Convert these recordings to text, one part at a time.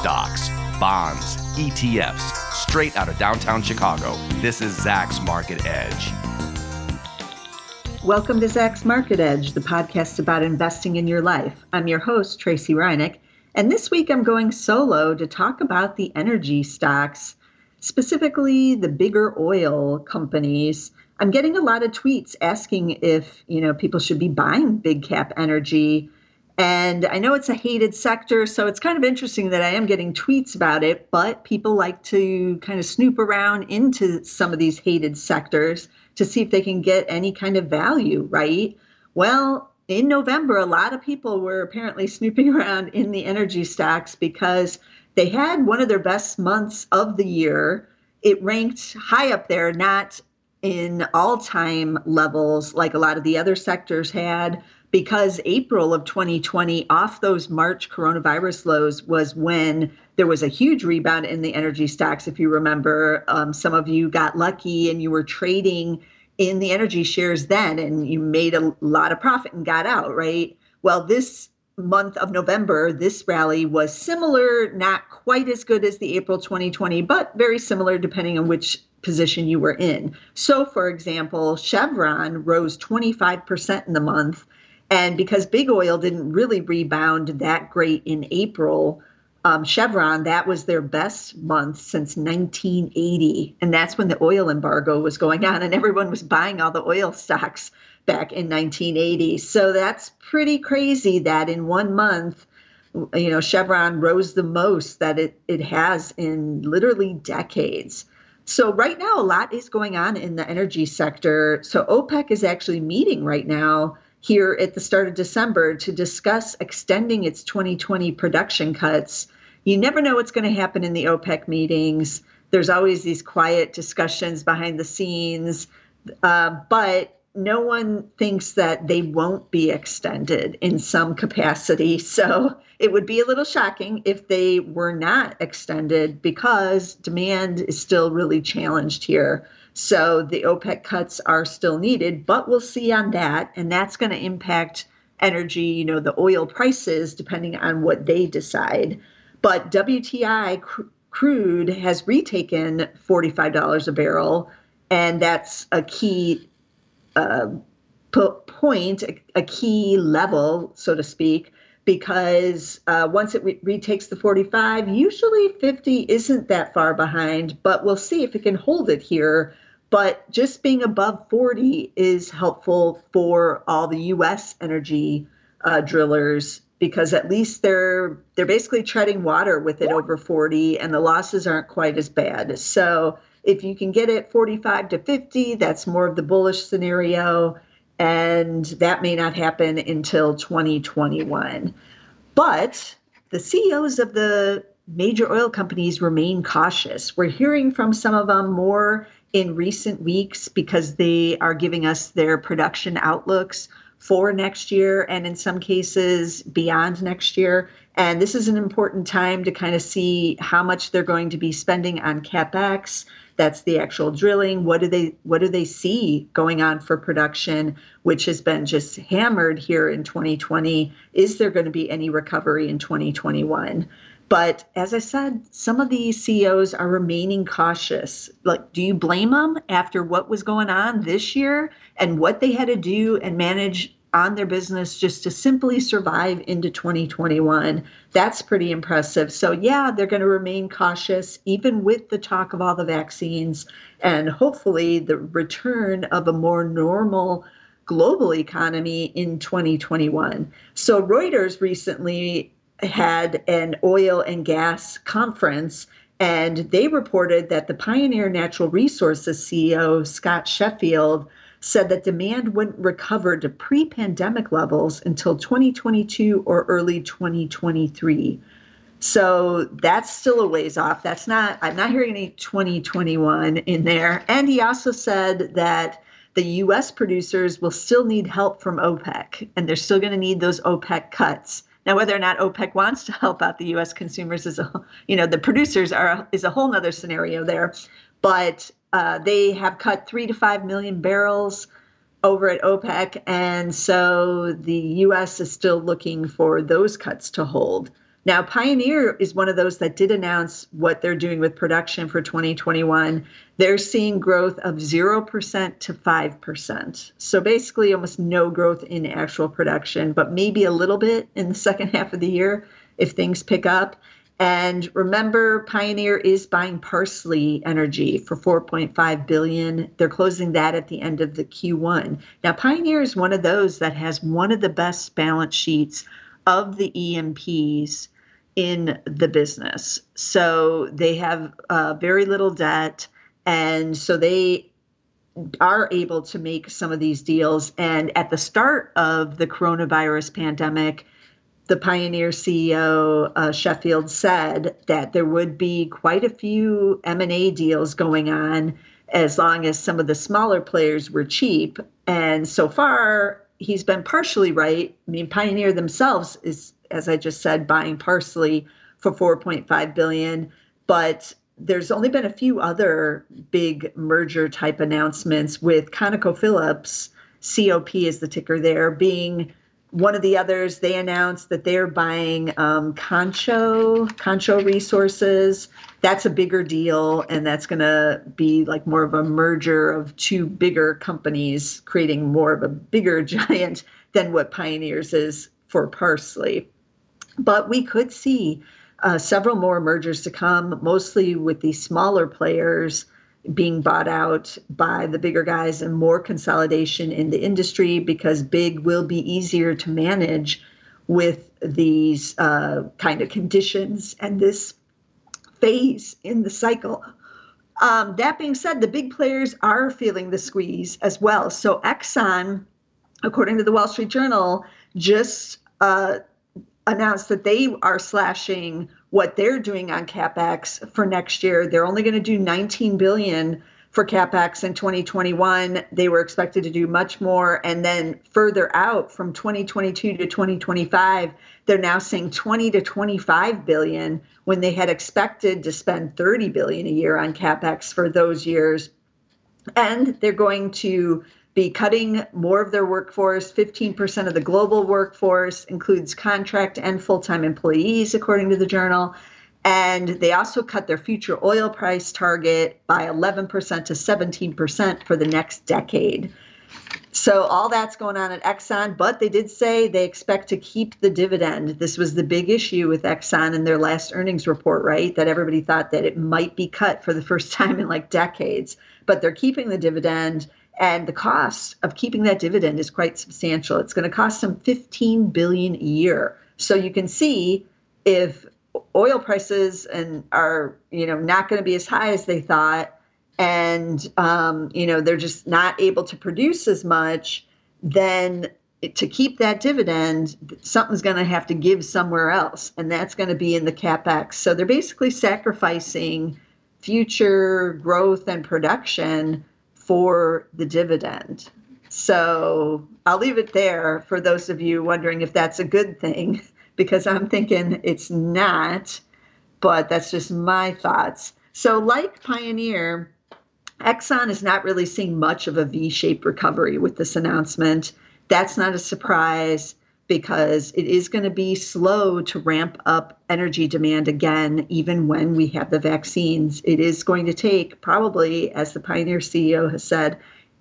stocks, bonds, ETFs, straight out of downtown Chicago. This is Zacks Market Edge. Welcome to Zacks Market Edge, the podcast about investing in your life. I'm your host, Tracy Ryniec, and this week I'm going solo to talk about the energy stocks, specifically the bigger oil companies. I'm getting a lot of tweets asking if, you know, people should be buying big cap energy. And I know it's a hated sector, so it's kind of interesting that I am getting tweets about it, but people like to kind of snoop around into some of these hated sectors to see if they can get any kind of value, right? Well, in November, a lot of people were apparently snooping around in the energy stocks because they had one of their best months of the year. It ranked high up there, not in all time levels like a lot of the other sectors had, because April of 2020, off those March coronavirus lows, was when there was a huge rebound in the energy stocks. If you remember, um, some of you got lucky and you were trading in the energy shares then and you made a lot of profit and got out, right? Well, this month of November, this rally was similar, not quite as good as the April 2020, but very similar depending on which position you were in. So, for example, Chevron rose 25% in the month. And because big oil didn't really rebound that great in April, um, Chevron, that was their best month since 1980. And that's when the oil embargo was going on, and everyone was buying all the oil stocks back in 1980. So that's pretty crazy that in one month, you know, Chevron rose the most that it, it has in literally decades. So, right now, a lot is going on in the energy sector. So, OPEC is actually meeting right now here at the start of December to discuss extending its 2020 production cuts. You never know what's going to happen in the OPEC meetings. There's always these quiet discussions behind the scenes, uh, but no one thinks that they won't be extended in some capacity. So it would be a little shocking if they were not extended because demand is still really challenged here. So the OPEC cuts are still needed, but we'll see on that. And that's going to impact energy, you know, the oil prices, depending on what they decide. But WTI cr- crude has retaken $45 a barrel. And that's a key uh, point, a, a, key level, so to speak, because uh, once it re- retakes the 45, usually 50 isn't that far behind, but we'll see if it can hold it here. But just being above 40 is helpful for all the U.S. energy uh, drillers because at least they're they're basically treading water with it over 40, and the losses aren't quite as bad. So if you can get it 45 to 50, that's more of the bullish scenario and that may not happen until 2021. But the CEOs of the major oil companies remain cautious. We're hearing from some of them more in recent weeks because they are giving us their production outlooks for next year and in some cases beyond next year. And this is an important time to kind of see how much they're going to be spending on capex, that's the actual drilling. What do they what do they see going on for production which has been just hammered here in 2020 is there going to be any recovery in 2021 but as i said some of these ceos are remaining cautious. Like do you blame them after what was going on this year and what they had to do and manage on their business just to simply survive into 2021. That's pretty impressive. So, yeah, they're going to remain cautious, even with the talk of all the vaccines and hopefully the return of a more normal global economy in 2021. So, Reuters recently had an oil and gas conference. And they reported that the Pioneer Natural Resources CEO, Scott Sheffield, said that demand wouldn't recover to pre pandemic levels until 2022 or early 2023. So that's still a ways off. That's not, I'm not hearing any 2021 in there. And he also said that the US producers will still need help from OPEC, and they're still going to need those OPEC cuts. Now, whether or not OPEC wants to help out the U.S. consumers is a, you know, the producers are is a whole other scenario there. But uh, they have cut three to five million barrels over at OPEC, and so the U.S. is still looking for those cuts to hold. Now, Pioneer is one of those that did announce what they're doing with production for 2021. They're seeing growth of 0% to 5%. So basically, almost no growth in actual production, but maybe a little bit in the second half of the year if things pick up. And remember, Pioneer is buying Parsley Energy for 4.5 billion. They're closing that at the end of the Q1. Now, Pioneer is one of those that has one of the best balance sheets of the E&Ps in the business. So they have uh, very little debt, and so they are able to make some of these deals. And at the start of the coronavirus pandemic, the Pioneer CEO uh, Sheffield said that there would be quite a few M&A deals going on as long as some of the smaller players were cheap. And so far, he's been partially right. I mean, Pioneer themselves is, as I just said, buying Parsley for 4.5 billion, but there's only been a few other big merger type announcements with ConocoPhillips, COP is the ticker there, being one of the others. They announced that they're buying um, Concho, Concho Resources, that's a bigger deal and that's going to be like more of a merger of two bigger companies creating more of a bigger giant than what Pioneer's is for Parsley but we could see uh, several more mergers to come mostly with the smaller players being bought out by the bigger guys and more consolidation in the industry because big will be easier to manage with these uh, kind of conditions and this phase in the cycle. Um, that being said, the big players are feeling the squeeze as well. So Exxon, according to the Wall Street Journal, just uh, announced that they are slashing what they're doing on capex for next year. They're only going to do 19 billion for capex in 2021. They were expected to do much more. And then further out from 2022 to 2025, they're now saying 20 to 25 billion when they had expected to spend 30 billion a year on capex for those years. And they're going to be cutting more of their workforce. 15% of the global workforce includes contract and full time employees, according to the journal. And they also cut their future oil price target by 11% to 17% for the next decade. So all that's going on at Exxon, but they did say they expect to keep the dividend. This was the big issue with Exxon in their last earnings report, right? That everybody thought that it might be cut for the first time in like decades, but they're keeping the dividend and the cost of keeping that dividend is quite substantial. It's going to cost them 15 billion a year. So you can see if oil prices and are you know not going to be as high as they thought and um, you know they're just not able to produce as much then to keep that dividend something's going to have to give somewhere else and that's going to be in the capex so they're basically sacrificing future growth and production for the dividend so i'll leave it there for those of you wondering if that's a good thing because I'm thinking it's not, but that's just my thoughts. So, like Pioneer, Exxon is not really seeing much of a V shaped recovery with this announcement. That's not a surprise because it is going to be slow to ramp up energy demand again, even when we have the vaccines. It is going to take probably, as the Pioneer CEO has said,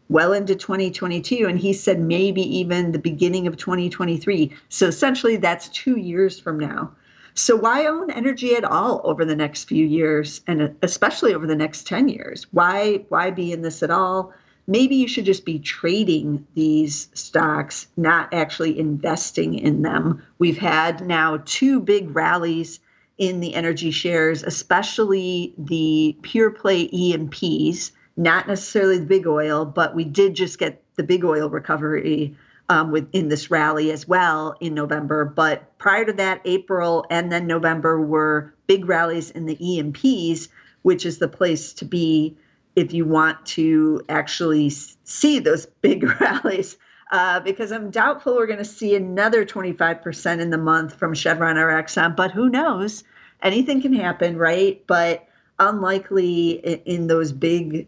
well into 2022 and he said maybe even the beginning of 2023 so essentially that's two years from now. So why own energy at all over the next few years and uh, especially over the next 10 years? Why why be in this at all maybe you should just be trading these stocks not actually investing in them we've had now two big rallies in the energy shares especially the pure play E&Ps not necessarily the big oil, but we did just get the big oil recovery um, within this rally as well in November. But prior to that, April and then November were big rallies in the E&Ps, which is the place to be if you want to actually see those big rallies. Uh, because I'm doubtful we're going to see another 25% in the month from Chevron or Exxon, but who knows? Anything can happen, right? But unlikely in, those big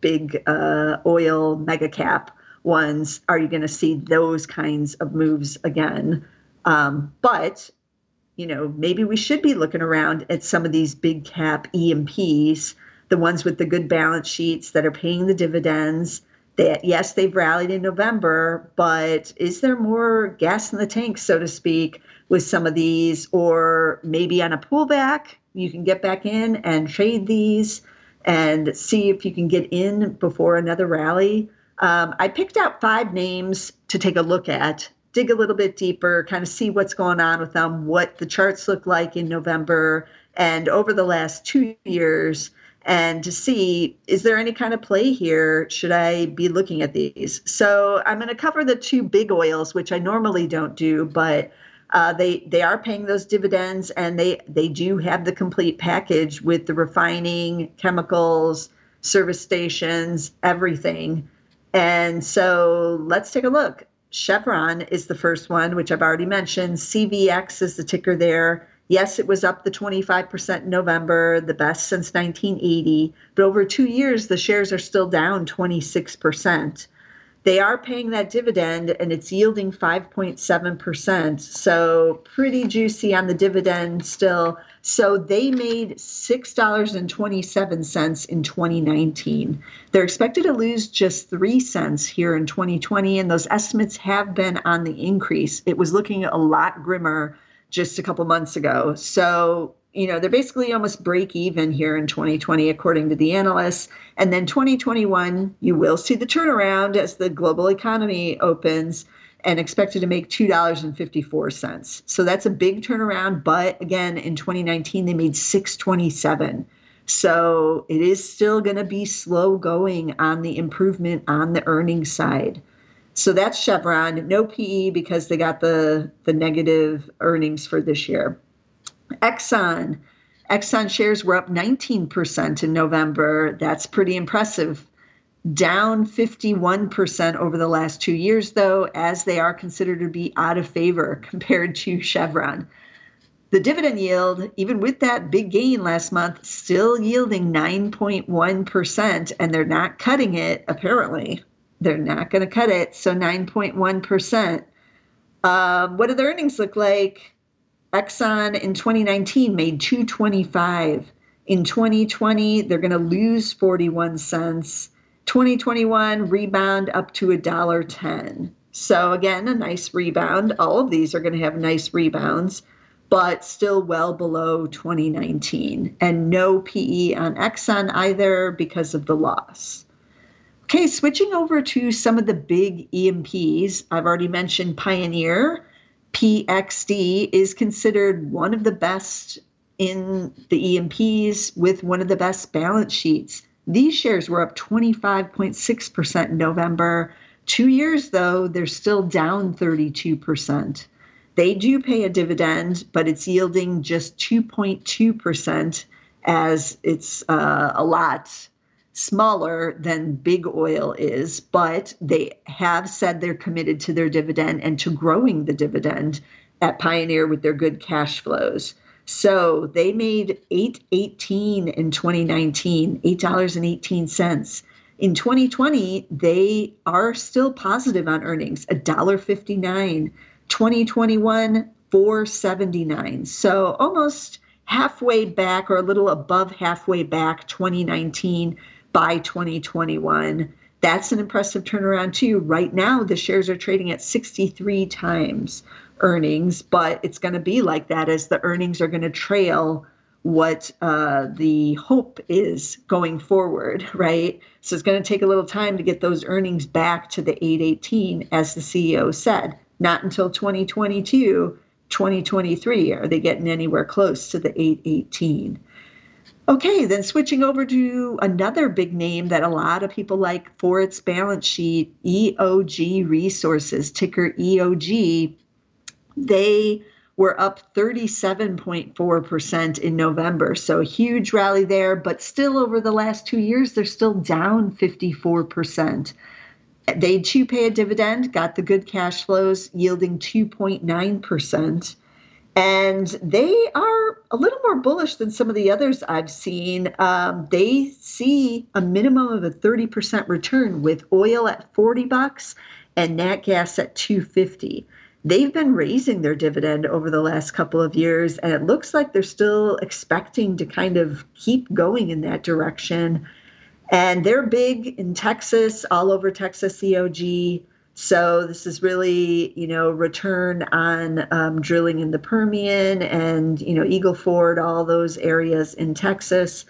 big uh, oil mega cap ones, are you going to see those kinds of moves again? Um, but you know, maybe we should be looking around at some of these big cap E&Ps, the ones with the good balance sheets that are paying the dividends. That yes, they've rallied in November, but is there more gas in the tank, so to speak, with some of these, or maybe on a pullback, you can get back in and trade these and see if you can get in before another rally. Um, I picked out five names to take a look at dig a little bit deeper, kind of see what's going on with them, what the charts look like in November and over the last two years, and to see is there any kind of play here? Should I be looking at these? So I'm going to cover the two big oils, which I normally don't do, but uh, they they are paying those dividends, and they they do have the complete package with the refining, chemicals, service stations, everything. And so let's take a look. Chevron is the first one, which I've already mentioned. CVX is the ticker there. Yes, it was up the 25% in November, the best since 1980, but over two years, the shares are still down 26% they are paying that dividend and it's yielding 5.7%. So pretty juicy on the dividend still. So they made $6.27 in 2019. They're expected to lose just 3 cents here in 2020 and those estimates have been on the increase. It was looking a lot grimmer just a couple months ago. So you know, they're basically almost break even here in 2020, according to the analysts. And then 2021, you will see the turnaround as the global economy opens and expected to make $2.54. So that's a big turnaround. But again, in 2019, they made 627. So it is still going to be slow going on the improvement on the earnings side. So that's Chevron, no PE because they got the the negative earnings for this year. Exxon. Exxon shares were up 19% in November. That's pretty impressive. Down 51% over the last two years, though, as they are considered to be out of favor compared to Chevron. The dividend yield, even with that big gain last month, still yielding 9.1%, and they're not cutting it, apparently. They're not going to cut it, so 9.1%. Um, what do the earnings look like? Exxon in 2019 made 225. In 2020, they're going to lose 41 cents. 2021 rebound up to a dollar 10. So again, a nice rebound. All of these are going to have nice rebounds, but still well below 2019. And no PE on Exxon either because of the loss. Okay, switching over to some of the big E&Ps. I've already mentioned Pioneer. PXD is considered one of the best in the E&Ps with one of the best balance sheets. These shares were up 25.6% in November. Two years, though, they're still down 32%. They do pay a dividend, but it's yielding just 2.2% as it's uh, a lot smaller than big oil is, but they have said they're committed to their dividend and to growing the dividend at Pioneer with their good cash flows. So they made 818 in 2019, $8.18. In 2020, they are still positive on earnings, $1.59. 2021, 479. So almost halfway back or a little above halfway back 2019 by 2021. That's an impressive turnaround, too. Right now, the shares are trading at 63 times earnings, but it's going to be like that as the earnings are going to trail what uh, the hope is going forward, right? So it's going to take a little time to get those earnings back to the 818, as the CEO said. Not until 2022, 2023 are they getting anywhere close to the 818. Okay, then switching over to another big name that a lot of people like for its balance sheet, EOG Resources, ticker EOG. They were up 37.4% in November. So huge rally there, but still over the last two years, they're still down 54%. They too pay a dividend, got the good cash flows, yielding 2.9%. And they are a little more bullish than some of the others I've seen. Um, they see a minimum of a 30% return with oil at 40 bucks and nat gas at 250. they've been raising their dividend over the last couple of years, and it looks like they're still expecting to kind of keep going in that direction. And they're big in Texas, all over Texas EOG. So this is really, you know, return on um, drilling in the Permian and, you know, Eagle Ford, all those areas in Texas.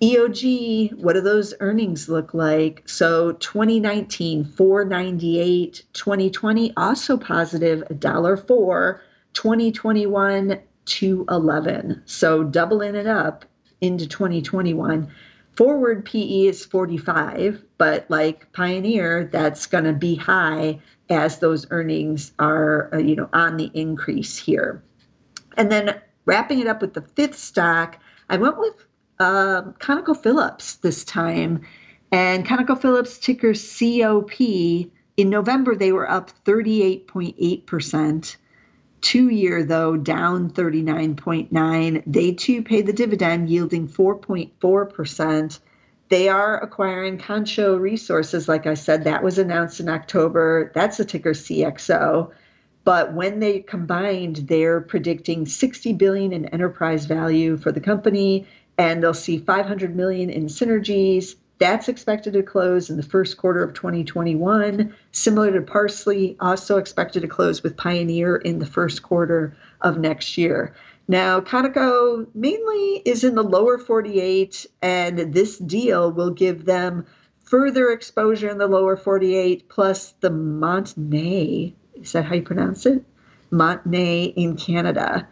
EOG, what do those earnings look like? So 2019, 498, 2020 also positive, $1.04, 2021, 211. So doubling it up into 2021. Forward PE is 45, but like Pioneer, that's going to be high as those earnings are, uh, you know, on the increase here. And then wrapping it up with the fifth stock, I went with uh, ConocoPhillips this time. And ConocoPhillips ticker COP, in November, they were up 38.8%. Two year, though, down 39.9. They too pay the dividend, yielding 4.4%. They are acquiring Concho Resources, like I said, that was announced in October. That's the ticker CXO. But when they combined, they're predicting 60 billion in enterprise value for the company and they'll see 500 million in synergies. That's expected to close in the first quarter of 2021. Similar to Parsley, also expected to close with Pioneer in the first quarter of next year. Now, Conoco mainly is in the lower 48, and this deal will give them further exposure in the lower 48, plus the Montney. Is that how you pronounce it? Montney in Canada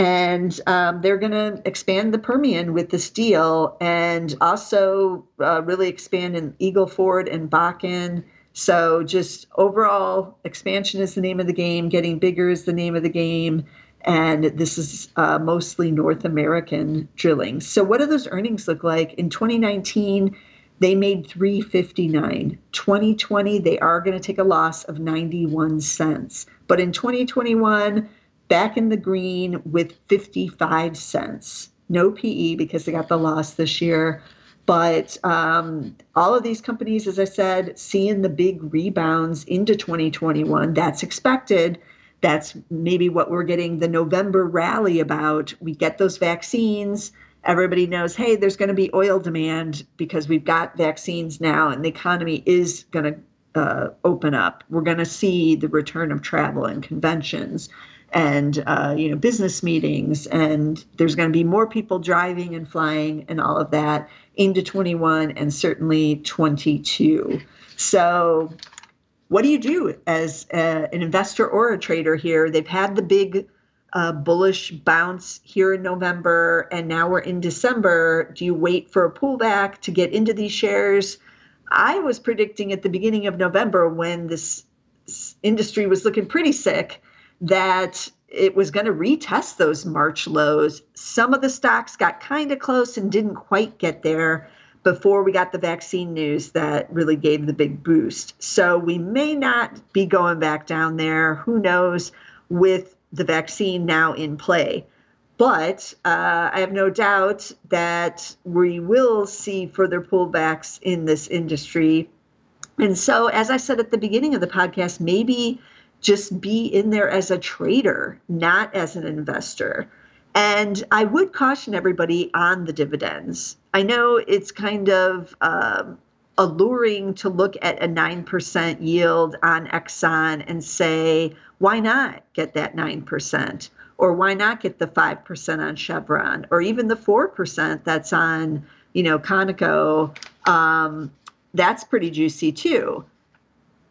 and um, they're going to expand the Permian with this deal, and also uh, really expand in Eagle Ford and Bakken. So just overall expansion is the name of the game. Getting bigger is the name of the game, and this is uh, mostly North American drilling. So what do those earnings look like in 2019? They made 359. 2020 they are going to take a loss of 91 cents. But in 2021 back in the green with 55 cents. No PE because they got the loss this year. But um, all of these companies, as I said, seeing the big rebounds into 2021, that's expected. That's maybe what we're getting the November rally about. We get those vaccines. Everybody knows, hey, there's going to be oil demand because we've got vaccines now and the economy is going to uh, open up. We're going to see the return of travel and conventions and uh, you know business meetings and there's going to be more people driving and flying and all of that into 21 and certainly 22 so what do you do as a, an investor or a trader here? They've had the big uh, bullish bounce here in november and now we're in december. Do you wait for a pullback to get into these shares? I was predicting at the beginning of november when this industry was looking pretty sick that it was going to retest those March lows. Some of the stocks got kind of close and didn't quite get there before we got the vaccine news that really gave the big boost. So we may not be going back down there. Who knows with the vaccine now in play? But uh, I have no doubt that we will see further pullbacks in this industry. And so, as I said at the beginning of the podcast, maybe just be in there as a trader, not as an investor. And I would caution everybody on the dividends. I know it's kind of um, alluring to look at a 9% yield on Exxon and say, why not get that 9%? Or why not get the 5% on Chevron? Or even the 4% that's on, you know, Conoco? Um, that's pretty juicy too.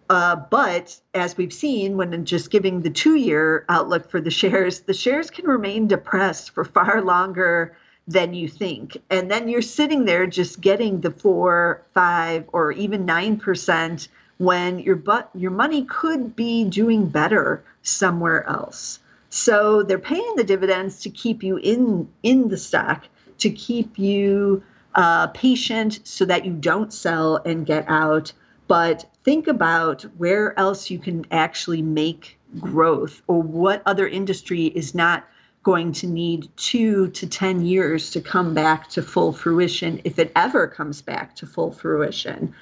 Uh, but as we've seen, when just giving the two year outlook for the shares, the shares can remain depressed for far longer than you think. And then you're sitting there just getting the four, five, or even 9% when your, but, your money could be doing better somewhere else. So they're paying the dividends to keep you in, in the stock, to keep you uh, patient so that you don't sell and get out but think about where else you can actually make growth or what other industry is not going to need two to 10 years to come back to full fruition if it ever comes back to full fruition.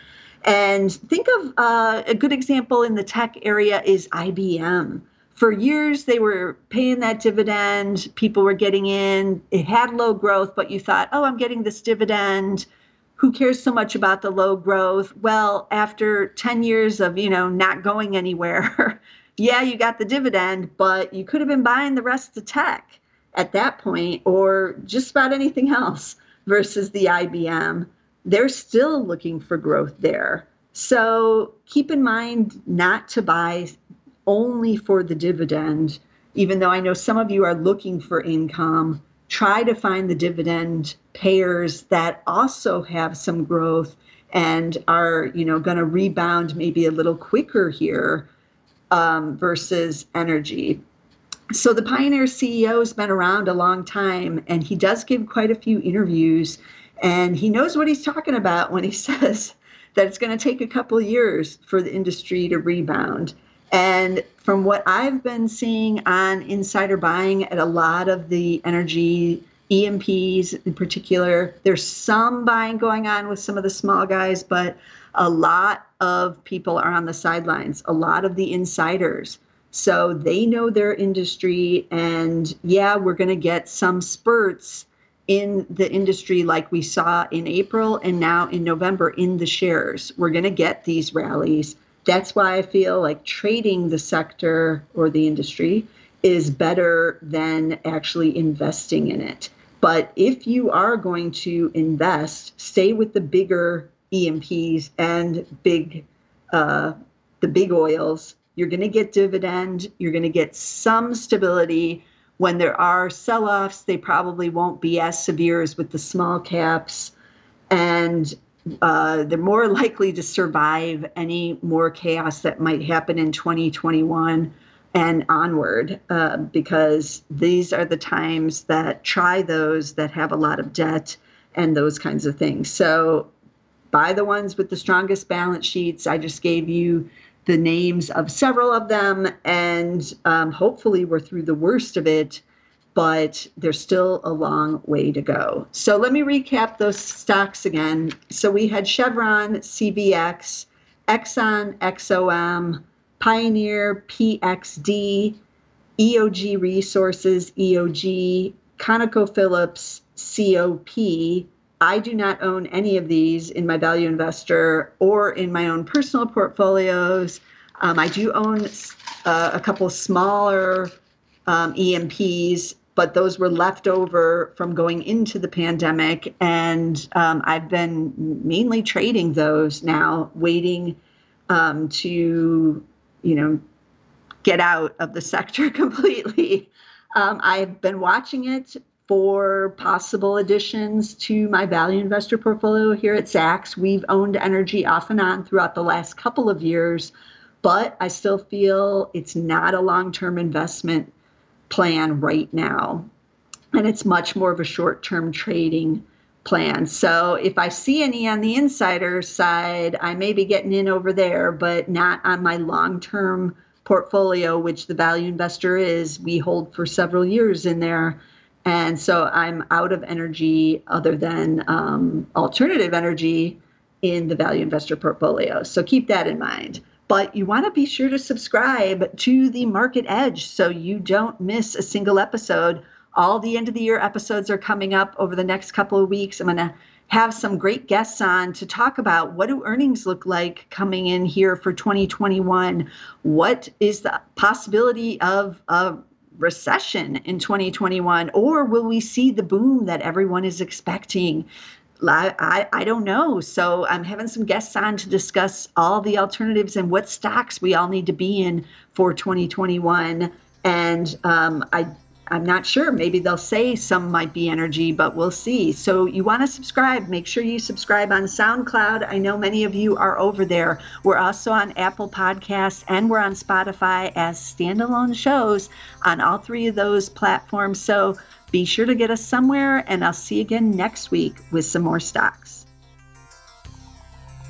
And think of uh, a good example in the tech area is IBM. for years they were paying that dividend people were getting in it had low growth but you thought oh i'm getting this dividend who cares so much about the low growth? Well after 10 years of you know not going anywhere yeah you got the dividend but you could have been buying the rest of tech at that point or just about anything else versus the IBM they're still looking for growth there. So keep in mind not to buy only for the dividend, even though I know some of you are looking for income, try to find the dividend payers that also have some growth and are, you know, going to rebound maybe a little quicker here um, versus energy. So the Pioneer CEO has been around a long time, and he does give quite a few interviews, and he knows what he's talking about when he says that it's going to take a couple years for the industry to rebound. And from what I've been seeing on insider buying at a lot of the energy E&Ps in particular, there's some buying going on with some of the small guys, but a lot of people are on the sidelines, a lot of the insiders. So they know their industry. And yeah, we're going to get some spurts in the industry like we saw in April and now in November in the shares. We're going to get these rallies that's why I feel like trading the sector or the industry is better than actually investing in it. But if you are going to invest, stay with the bigger E&Ps and big, uh, the big oils. You're going to get dividend. You're going to get some stability. When there are sell-offs, they probably won't be as severe as with the small caps. And uh, they're more likely to survive any more chaos that might happen in 2021 and onward uh, because these are the times that try those that have a lot of debt and those kinds of things. So buy the ones with the strongest balance sheets. I just gave you the names of several of them, and um, hopefully we're through the worst of it but there's still a long way to go. So let me recap those stocks again. So we had Chevron, CVX, Exxon, XOM, Pioneer, PXD, EOG Resources, EOG, ConocoPhillips, COP. I do not own any of these in my value investor or in my own personal portfolios. Um, I do own uh, a couple smaller um, E&Ps but those were left over from going into the pandemic. And um, I've been mainly trading those now, waiting um, to, you know, get out of the sector completely. Um, I've been watching it for possible additions to my value investor portfolio here at Zacks. We've owned energy off and on throughout the last couple of years, but I still feel it's not a long term investment plan right now. And it's much more of a short term trading plan. So if I see any on the insider side, I may be getting in over there, but not on my long term portfolio, which the value investor is. We hold for several years in there. And so I'm out of energy other than um, alternative energy in the value investor portfolio. So keep that in mind. But you want to be sure to subscribe to the Market Edge so you don't miss a single episode. All the end of the year episodes are coming up over the next couple of weeks. I'm going to have some great guests on to talk about what do earnings look like coming in here for 2021 what is the possibility of a recession in 2021 or will we see the boom that everyone is expecting I, I, don't know. So I'm having some guests on to discuss all the alternatives and what stocks we all need to be in for 2021. And um, I I'm not sure. Maybe they'll say some might be energy, but we'll see. So you want to subscribe. Make sure you subscribe on SoundCloud. I know many of you are over there. We're also on Apple Podcasts and we're on Spotify as standalone shows on all three of those platforms. So be sure to get us somewhere, and I'll see you again next week with some more stocks.